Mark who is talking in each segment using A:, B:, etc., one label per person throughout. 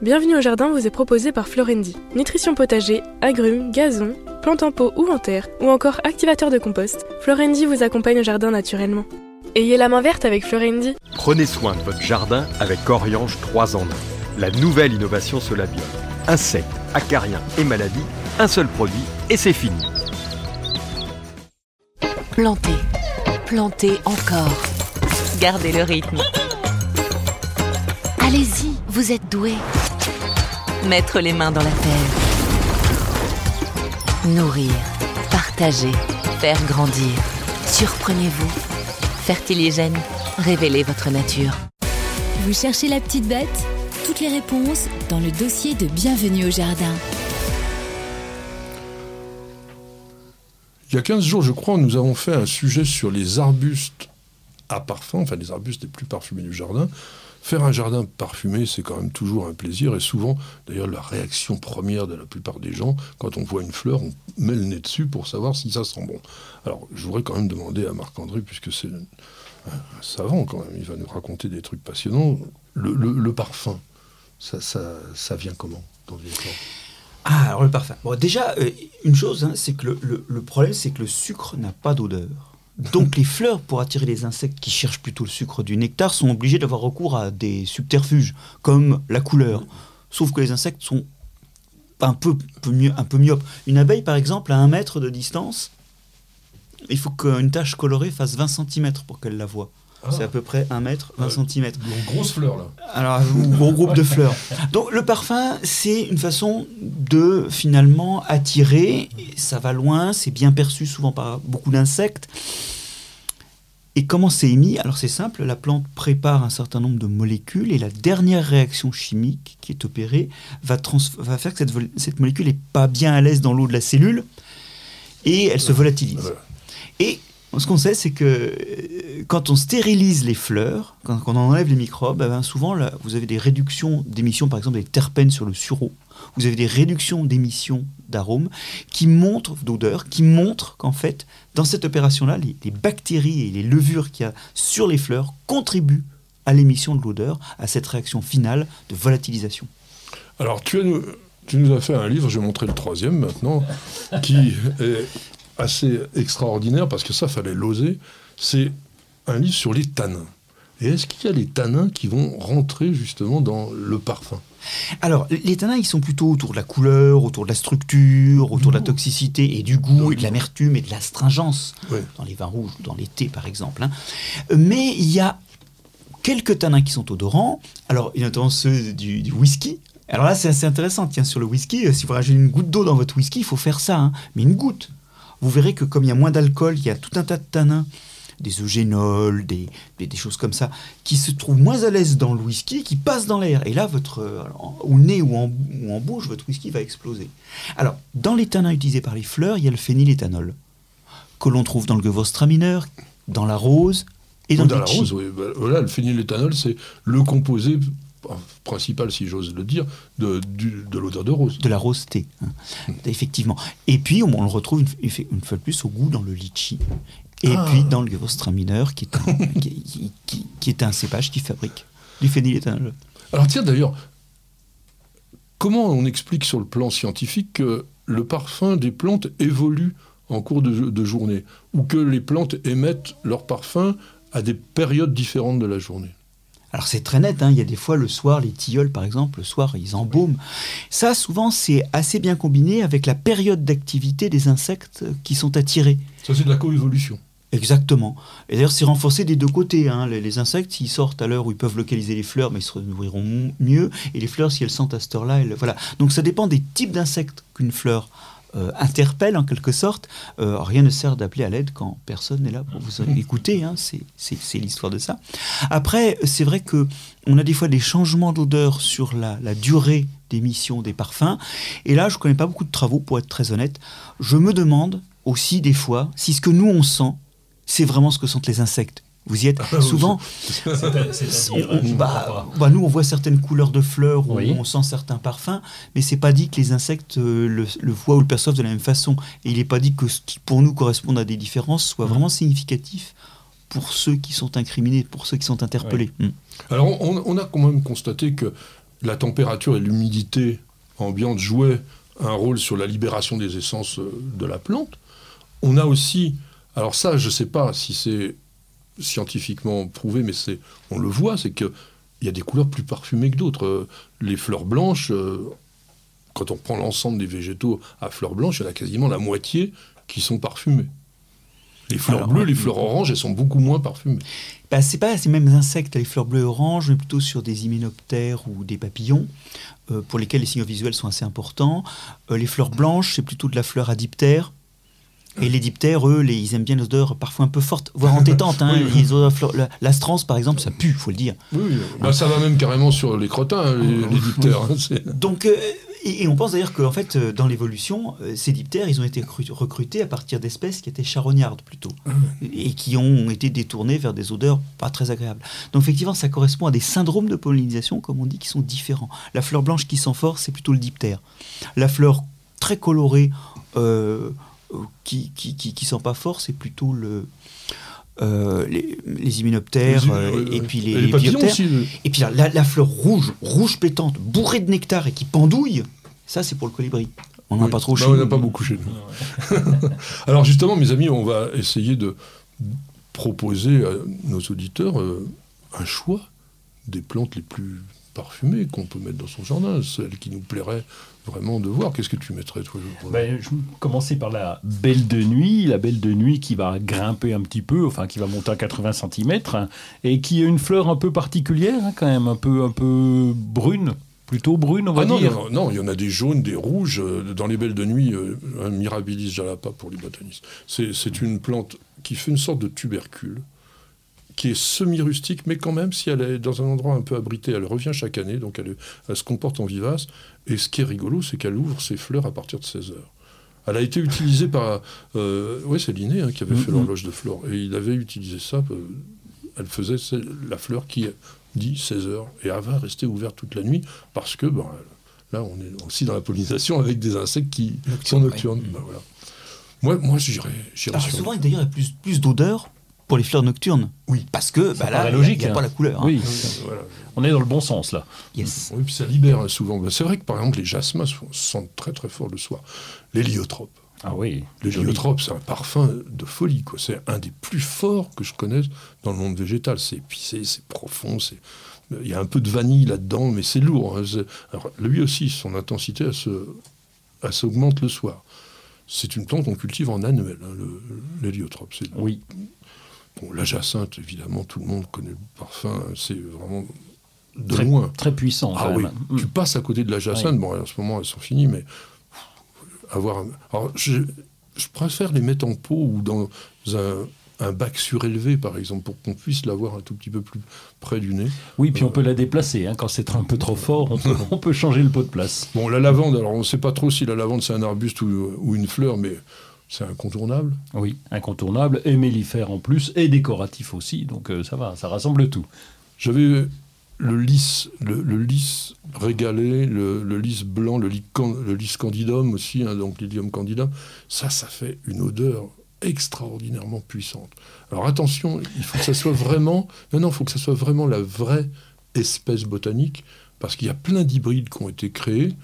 A: Bienvenue au jardin vous est proposé par Florendi. Nutrition potager, agrumes, gazon, plantes en pot ou en terre, ou encore activateur de compost, Florendi vous accompagne au jardin naturellement. Ayez la main verte avec Florendi.
B: Prenez soin de votre jardin avec Oriange 3 en 1. La nouvelle innovation Solabio. Insectes, acariens et maladies, un seul produit et c'est fini.
C: Plantez, plantez encore. Gardez le rythme. Allez-y, vous êtes doué. Mettre les mains dans la terre. Nourrir, partager, faire grandir. Surprenez-vous. Fertiligène, révélez votre nature.
D: Vous cherchez la petite bête? Toutes les réponses dans le dossier de Bienvenue au Jardin.
E: Il y a 15 jours, je crois, nous avons fait un sujet sur les arbustes à parfum, enfin les arbustes les plus parfumés du jardin. Faire un jardin parfumé, c'est quand même toujours un plaisir. Et souvent, d'ailleurs, la réaction première de la plupart des gens, quand on voit une fleur, on met le nez dessus pour savoir si ça sent bon. Alors, je voudrais quand même demander à Marc-André, puisque c'est un savant quand même, il va nous raconter des trucs passionnants. Le, parfum, ça, vient comment dans
F: ah, alors le parfum. Déjà, euh, une chose, hein, c'est que le problème, c'est que le sucre n'a pas d'odeur. Donc les fleurs, pour attirer les insectes qui cherchent plutôt le sucre du nectar, sont obligées d'avoir recours à des subterfuges, comme la couleur. Sauf que les insectes sont un peu, mieux, un peu myopes. Une abeille, par exemple, à un mètre de distance, il faut qu'une tache colorée fasse 20 cm pour qu'elle la voie. Ah. C'est à peu près 1 mètre, 20 cm.
E: Une grosse fleur, là.
F: Alors, un gros groupe de fleurs. Donc, le parfum, c'est une façon de finalement attirer. Ça va loin, c'est bien perçu souvent par beaucoup d'insectes. Et comment c'est émis? Alors, c'est simple, la plante prépare un certain nombre de molécules et la dernière réaction chimique qui est opérée va, va faire que cette, cette molécule n'est pas bien à l'aise dans l'eau de la cellule et elle se volatilise. Et ce qu'on sait, c'est que euh, quand on stérilise les fleurs, quand, on enlève les microbes, eh ben, souvent vous avez des réductions d'émissions, par exemple des terpènes sur le sureau. Vous avez des réductions d'émissions d'arômes qui montrent, d'odeurs, qui montrent qu'en fait, dans cette opération-là, les, bactéries et les levures qu'il y a sur les fleurs contribuent à l'émission de l'odeur, à cette réaction finale de volatilisation.
E: Alors, tu, tu nous as fait un livre, je vais montrer le troisième maintenant, qui est assez extraordinaire, parce que ça, fallait l'oser, c'est un livre sur les tanins. Et est-ce qu'il y a les tanins qui vont rentrer justement dans le parfum?
F: Alors, les tanins, ils sont plutôt autour de la couleur, autour de la structure, autour de la toxicité et du goût et de l'amertume et de l'astringence, dans les vins rouges ou dans les thés par exemple. Hein. Mais il y a quelques tanins qui sont odorants. Alors, il y a notamment ceux du, whisky. Alors là, c'est assez intéressant. Tiens, sur le whisky, euh, si vous rajoutez une goutte d'eau dans votre whisky, il faut faire ça. Hein. Mais une goutte vous verrez que comme il y a moins d'alcool, il y a tout un tas de tanins, des eugénols, des, des, choses comme ça, qui se trouvent moins à l'aise dans le whisky, qui passent dans l'air. Et là, votre, euh, au nez ou en, ou en bouche, votre whisky va exploser. Alors, dans les tanins utilisés par les fleurs, il y a le phényléthanol, que l'on trouve dans le gewürztraminer, dans la rose et dans,
E: dans la rose. Oui. Bah, voilà, le phényléthanol, c'est le composé principal, si j'ose le dire, de, de l'odeur de rose.
F: De la rose thé, hein. hmm. effectivement. Et puis, on, le retrouve une, une, fois de plus au goût dans le litchi. Et ah. puis dans le Gewürztraminer, qui est un, qui, qui, est un cépage qui fabrique du phényléthanol.
E: Alors tiens, d'ailleurs, comment on explique sur le plan scientifique que le parfum des plantes évolue en cours de, de journée, ou que les plantes émettent leur parfum à des périodes différentes de la journée?
F: Alors c'est très net, hein. il y a des fois le soir, les tilleuls par exemple, le soir ils embaument. Ça souvent c'est assez bien combiné avec la période d'activité des insectes qui sont attirés.
E: Ça c'est de la coévolution.
F: Exactement. Et d'ailleurs, c'est renforcé des deux côtés. Hein. Les, insectes, s'ils sortent à l'heure où ils peuvent localiser les fleurs, mais ils se nourriront mieux. Et les fleurs, si elles sentent à cette heure-là, voilà. Donc ça dépend des types d'insectes qu'une fleur euh, interpelle en quelque sorte. Euh, rien ne sert d'appeler à l'aide quand personne n'est là pour vous écouter. Hein, c'est l'histoire de ça. Après, c'est vrai que on a des fois des changements d'odeur sur la, la durée d'émission des parfums. Et là, je ne connais pas beaucoup de travaux, pour être très honnête. Je me demande aussi des fois si ce que nous on sent, c'est vraiment ce que sentent les insectes. Vous y êtes ah souvent. Bah, bah, nous, on voit certaines couleurs de fleurs, on sent certains parfums, mais c'est pas dit que les insectes euh, le, voient ou le perçoivent de la même façon. Et il n'est pas dit que ce qui, pour nous, correspond à des différences soit vraiment significatif pour ceux qui sont incriminés, pour ceux qui sont interpellés. Mm.
E: Alors, on, a quand même constaté que la température et l'humidité ambiante jouaient un rôle sur la libération des essences euh, de la plante. On a aussi, alors ça, je ne sais pas si c'est scientifiquement prouvé, mais c'est, on le voit, c'est qu'il y a des couleurs plus parfumées que d'autres. Euh, les fleurs blanches, euh, quand on prend l'ensemble des végétaux à fleurs blanches, il y en a quasiment la moitié qui sont parfumées. Les fleurs bleues, les fleurs oranges, elles sont beaucoup moins parfumées.
F: Bah, c'est pas ces mêmes insectes, les fleurs bleues et oranges, mais plutôt sur des hyménoptères ou des papillons, euh, pour lesquels les signaux visuels sont assez importants. Euh, les fleurs blanches, c'est plutôt de la fleur à diptère. Et les diptères, eux, les, ils aiment bien l'odeur parfois un peu forte, voire entêtante. Hein. Les odeurs la- L'astrance, par exemple, ça pue, faut le dire.
E: Oui, bah, ça va même carrément sur les crottins, hein, les, les diptères. hein,
F: Donc, euh, et, et on pense d'ailleurs qu'en fait, euh, dans l'évolution, euh, ces diptères, ils ont été recru- recrutés à partir d'espèces qui étaient charognardes plutôt, et qui ont été détournées vers des odeurs pas très agréables. Donc effectivement, ça correspond à des syndromes de pollinisation, comme on dit, qui sont différents. La fleur blanche qui sent fort, c'est plutôt le diptère. La fleur très colorée, euh, qui, qui, qui, qui sent pas fort, c'est plutôt le... euh, les, les hyménoptères
E: Les-
F: euh, et puis les,
E: Et les
F: les
E: papillons
F: bioptères.
E: aussi, le-
F: Et puis la, fleur rouge, rouge pétante, bourrée de nectar et qui pendouille, ça c'est pour le colibri. On n'en a
E: Oui.
F: pas trop
E: Bah,
F: chez
E: On
F: nous.
E: n'a pas beaucoup chez nous. Alors justement, mes amis, on va essayer de proposer à nos auditeurs euh, un choix des plantes les plus parfumées qu'on peut mettre dans son jardin, celles qui nous plairaient vraiment de voir. Qu'est-ce que tu mettrais, toi
G: Ben, je vais commencer par la belle de nuit, la belle de nuit qui va grimper un petit peu, enfin qui va monter à 80 cm, et qui a une fleur un peu particulière, hein, quand même, un peu, un peu brune, plutôt brune, on va
E: Ah non,
G: dire.
E: non, non, il y en a des jaunes, des rouges. euh, Dans les belles de nuit, euh, un Mirabilis jalapa pour les botanistes. C'est c'est une plante qui fait une sorte de tubercule, qui est semi-rustique, mais quand même, si elle est dans un endroit un peu abrité, elle revient chaque année, donc elle, se comporte en vivace. Et ce qui est rigolo, c'est qu'elle ouvre ses fleurs à partir de 16 heures. Elle a été utilisée par... Euh, oui, c'est Linné hein, qui avait fait
G: Mhm.
E: l'horloge de Flore. Et il avait utilisé ça. euh, elle faisait la fleur qui dit 16 heures. Et elle va rester ouverte toute la nuit parce que ben, là, on est aussi dans la pollinisation avec des insectes qui sont nocturnes. Ben, voilà. Moi, moi j'irais j'irais
F: Alors souvent, d'ailleurs, il y a plus, plus d'odeur pour les fleurs nocturnes.
E: Oui.
F: Parce que bah, là, il a- n'y a,
G: hein.
F: pas la couleur. hein.
G: Oui,
E: Voilà.
G: on est dans le bon sens là.
F: Yes.
E: Oui, puis ça libère hein, souvent. Ben, c'est vrai que par exemple, les jasmins se sentent très très fort le soir. L'héliotropes.
G: Ah oui.
E: Le
G: joli.
E: lyotrope, c'est un parfum de folie. quoi. C'est un des plus forts que je connaisse dans le monde végétal. C'est épicé, c'est profond. c'est- Il y a un peu de vanille là-dedans, mais c'est lourd. hein. C'est- Alors, lui aussi, son intensité, elle se- elle s'augmente le soir. C'est une plante qu'on cultive en annuel, hein, le- l'héliotrope. C'est
G: Oui.
E: Bon, la jacinthe, évidemment, tout le monde connaît le parfum. C'est vraiment de
G: Très,
E: loin.
G: très puissant.
E: Ah
G: quand
E: oui,
G: même. Mm.
E: tu passes à côté de la jacinthe, bon, en ce moment, elles sont finies, mais avoir. un- Alors, je, je préfère les mettre en pot ou dans un, un bac surélevé, par exemple, pour qu'on puisse l'avoir un tout petit peu plus près du nez.
G: Oui, puis on peut la déplacer. hein. Quand c'est un peu trop fort, on peut, on peut changer le pot de place.
E: Bon, la lavande, alors on ne sait pas trop si la lavande c'est un arbuste ou, ou une fleur, mais c'est incontournable.
G: Oui, incontournable, et mellifère en plus, et décoratif aussi. Donc euh, ça va, ça rassemble tout.
E: J'avais le lys, le, le lys régalé, le, le lys blanc, le lys, can- le lys candidum aussi, hein, donc lilium candidum. Ça, ça fait une odeur extraordinairement puissante. Alors attention, il faut que ça soit vraiment, non, non, il faut que ça soit vraiment la vraie espèce botanique, parce qu'il y a plein d'hybrides qui ont été créés,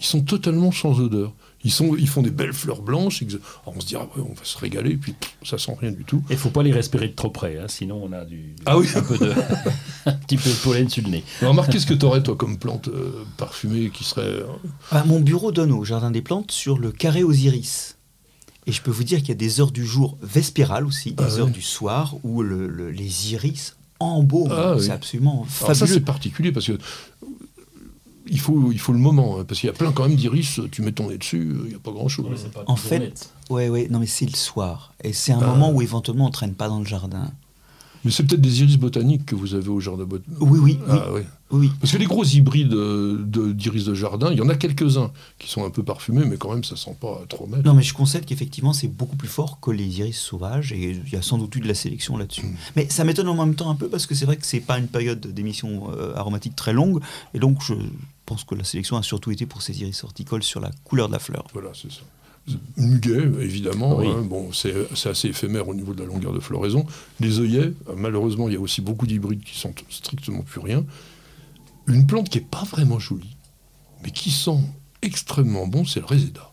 E: ils sont totalement sans odeur. Ils, sont, ils font des belles fleurs blanches, alors on se dit, ah ouais, on va se régaler, puis pff, ça sent rien du tout.
G: Et faut pas les respirer de trop près, hein, sinon on a du,
E: Ah oui.
G: un, peu de, un petit peu de pollen sur le nez.
E: Alors, remarque, qu'est-ce que tu aurais, toi, comme plante euh, parfumée qui serait... euh,
F: Ah, mon bureau donne au Jardin des Plantes sur le carré aux iris. Et je peux vous dire qu'il y a des heures du jour vespérales aussi, des
E: Ah ouais.
F: heures du soir où le- le- les iris embaument.
E: Ah oui.
F: C'est absolument
E: Alors ça,
F: fabuleux.
E: c'est particulier parce que il faut, il faut le moment. hein, parce qu'il y a plein quand même d'iris, tu mets ton nez dessus, il n'y a pas grand-chose.
F: En fait, ouais, ouais, non, mais c'est le soir. Et c'est un
E: Ah.
F: moment où éventuellement on ne traîne pas dans le jardin.
E: Mais c'est peut-être des iris botaniques que vous avez au jardin botanique.
F: Oui, oui, oui.
E: Ah. Parce que les gros hybrides euh, de- d'iris de, jardin, il y en a quelques-uns qui sont un peu parfumés, mais quand même, ça sent pas trop mal.
F: Non, mais je concède qu'effectivement, c'est beaucoup plus fort que les iris sauvages, et il y a sans doute eu de la sélection là-dessus.
E: Mm.
F: Mais ça m'étonne en même temps un peu, parce que c'est vrai que c'est pas une période d'émission euh, aromatique très longue, et donc je pense que la sélection a surtout été pour ces iris horticoles sur la couleur de la fleur.
E: Voilà, c'est ça. Muguet, évidemment.
G: Oui.
E: hein, bon, c'est assez éphémère au niveau de la longueur de floraison. Les œillets, malheureusement, il y a aussi beaucoup d'hybrides qui sont strictement plus rien. une plante qui est pas vraiment jolie, mais qui sent extrêmement bon, c'est le réséda.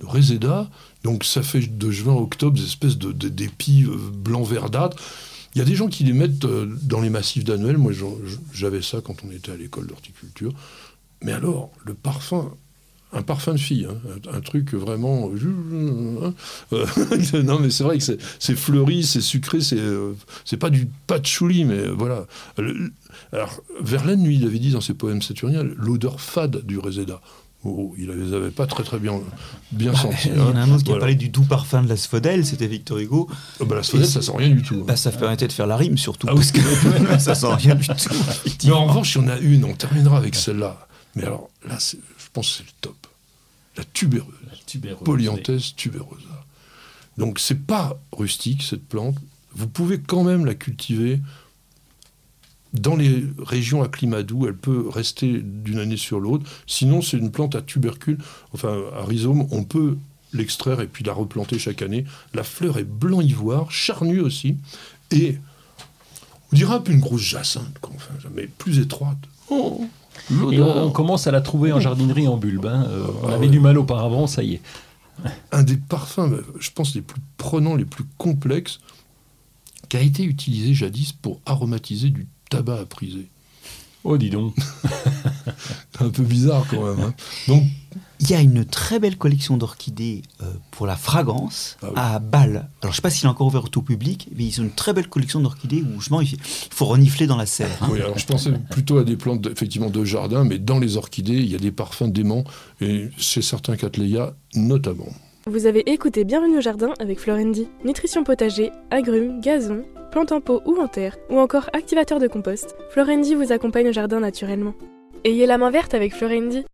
E: Le réséda, donc ça fait de juin à octobre des espèces de, de- d'épis euh, blanc verdâtres. Il y a des gens qui les mettent euh, dans les massifs d'annuels. Moi, j'avais ça quand on était à l'école d'horticulture. Mais alors, le parfum, un parfum de fille, hein, un, un truc vraiment. euh, euh, non, mais c'est vrai que c'est- fleuri, c'est sucré, c'est euh, c'est pas du patchouli, mais voilà. Le- alors, Verlaine, lui, il avait dit dans ses poèmes saturniens l'odeur fade du réséda. Oh, il ne les avait pas très très bien, bien sentis.
F: Il y en a
E: hein.
F: un autre qui a parlé du doux parfum de l'asphodèle, c'était Victor Hugo.
E: Ah bah, la sodette, ça sent rien du tout. hein.
F: Bah, ça permettait de faire la rime surtout,
E: Ah
F: parce que ça sent rien du tout.
E: Mais en revanche, il y en a une, on terminera avec celle-là. Mais alors, là, pense que c'est le top. La tubéreuse.
G: Tubéreuse.
E: Polyanthèse tuberosa. Donc, c'est pas rustique, cette plante. Vous pouvez quand même la cultiver dans les régions à climat doux. Elle peut rester d'une année sur l'autre. Sinon, c'est une plante à tubercule, enfin, à rhizome. On peut l'extraire et puis la replanter chaque année. La fleur est blanc ivoire, charnue aussi. Et on dirait un peu une grosse jacinthe, quoi, enfin, mais plus étroite. Oh,
G: Et on, on commence à la trouver en jardinerie en bulbe. hein. Euh, on
E: Ah
G: avait
E: ouais.
G: du mal auparavant, ça y est.
E: un des parfums, euh, je pense, les plus prenants, les plus complexes, qui a été utilisé jadis pour aromatiser du tabac à priser.
G: Oh, dis donc.
E: C'est un peu bizarre quand même. hein. Donc,
F: Il y a une très belle collection d'orchidées euh, pour la fragrance
E: Ah oui.
F: à Bâle. Alors, je sais pas s'il est encore ouvert au tout public, mais ils ont une très belle collection d'orchidées où justement, il il faut renifler dans la serre. hein.
E: oui, alors je pensais plutôt à des plantes de- effectivement de jardin, mais dans les orchidées, il y a des parfums d'aimants, et chez certains cattleya notamment.
A: Vous avez écouté Bienvenue au jardin avec Florendi. Nutrition potager, agrumes, gazon, plantes en pot ou en terre, ou encore activateur de compost, Florendi vous accompagne au jardin naturellement. Ayez la main verte avec Florendi.